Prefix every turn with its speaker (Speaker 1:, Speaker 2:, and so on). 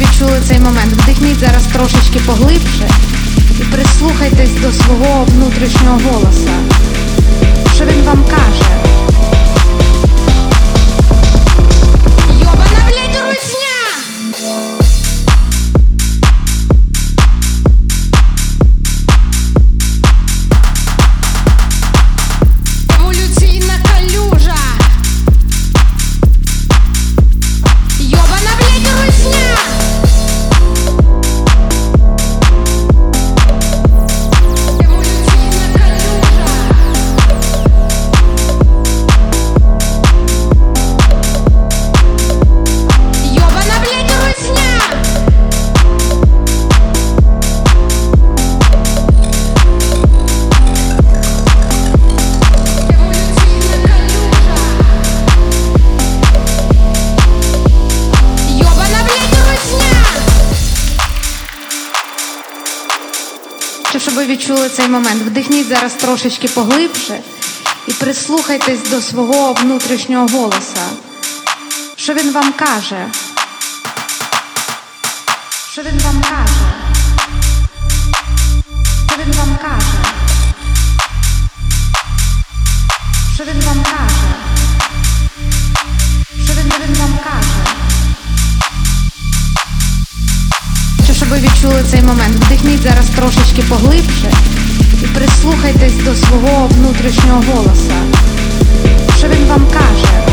Speaker 1: відчули цей момент, вдихніть зараз трошечки поглибше і прислухайтесь до свого внутрішнього голоса. Щоб ви відчули цей момент, вдихніть зараз трошечки поглибше і прислухайтесь до свого внутрішнього голоса. Що він вам каже? Що він вам каже? Відчули цей момент, вдихніть зараз трошечки поглибше і прислухайтесь до свого внутрішнього голоса. Що він вам каже?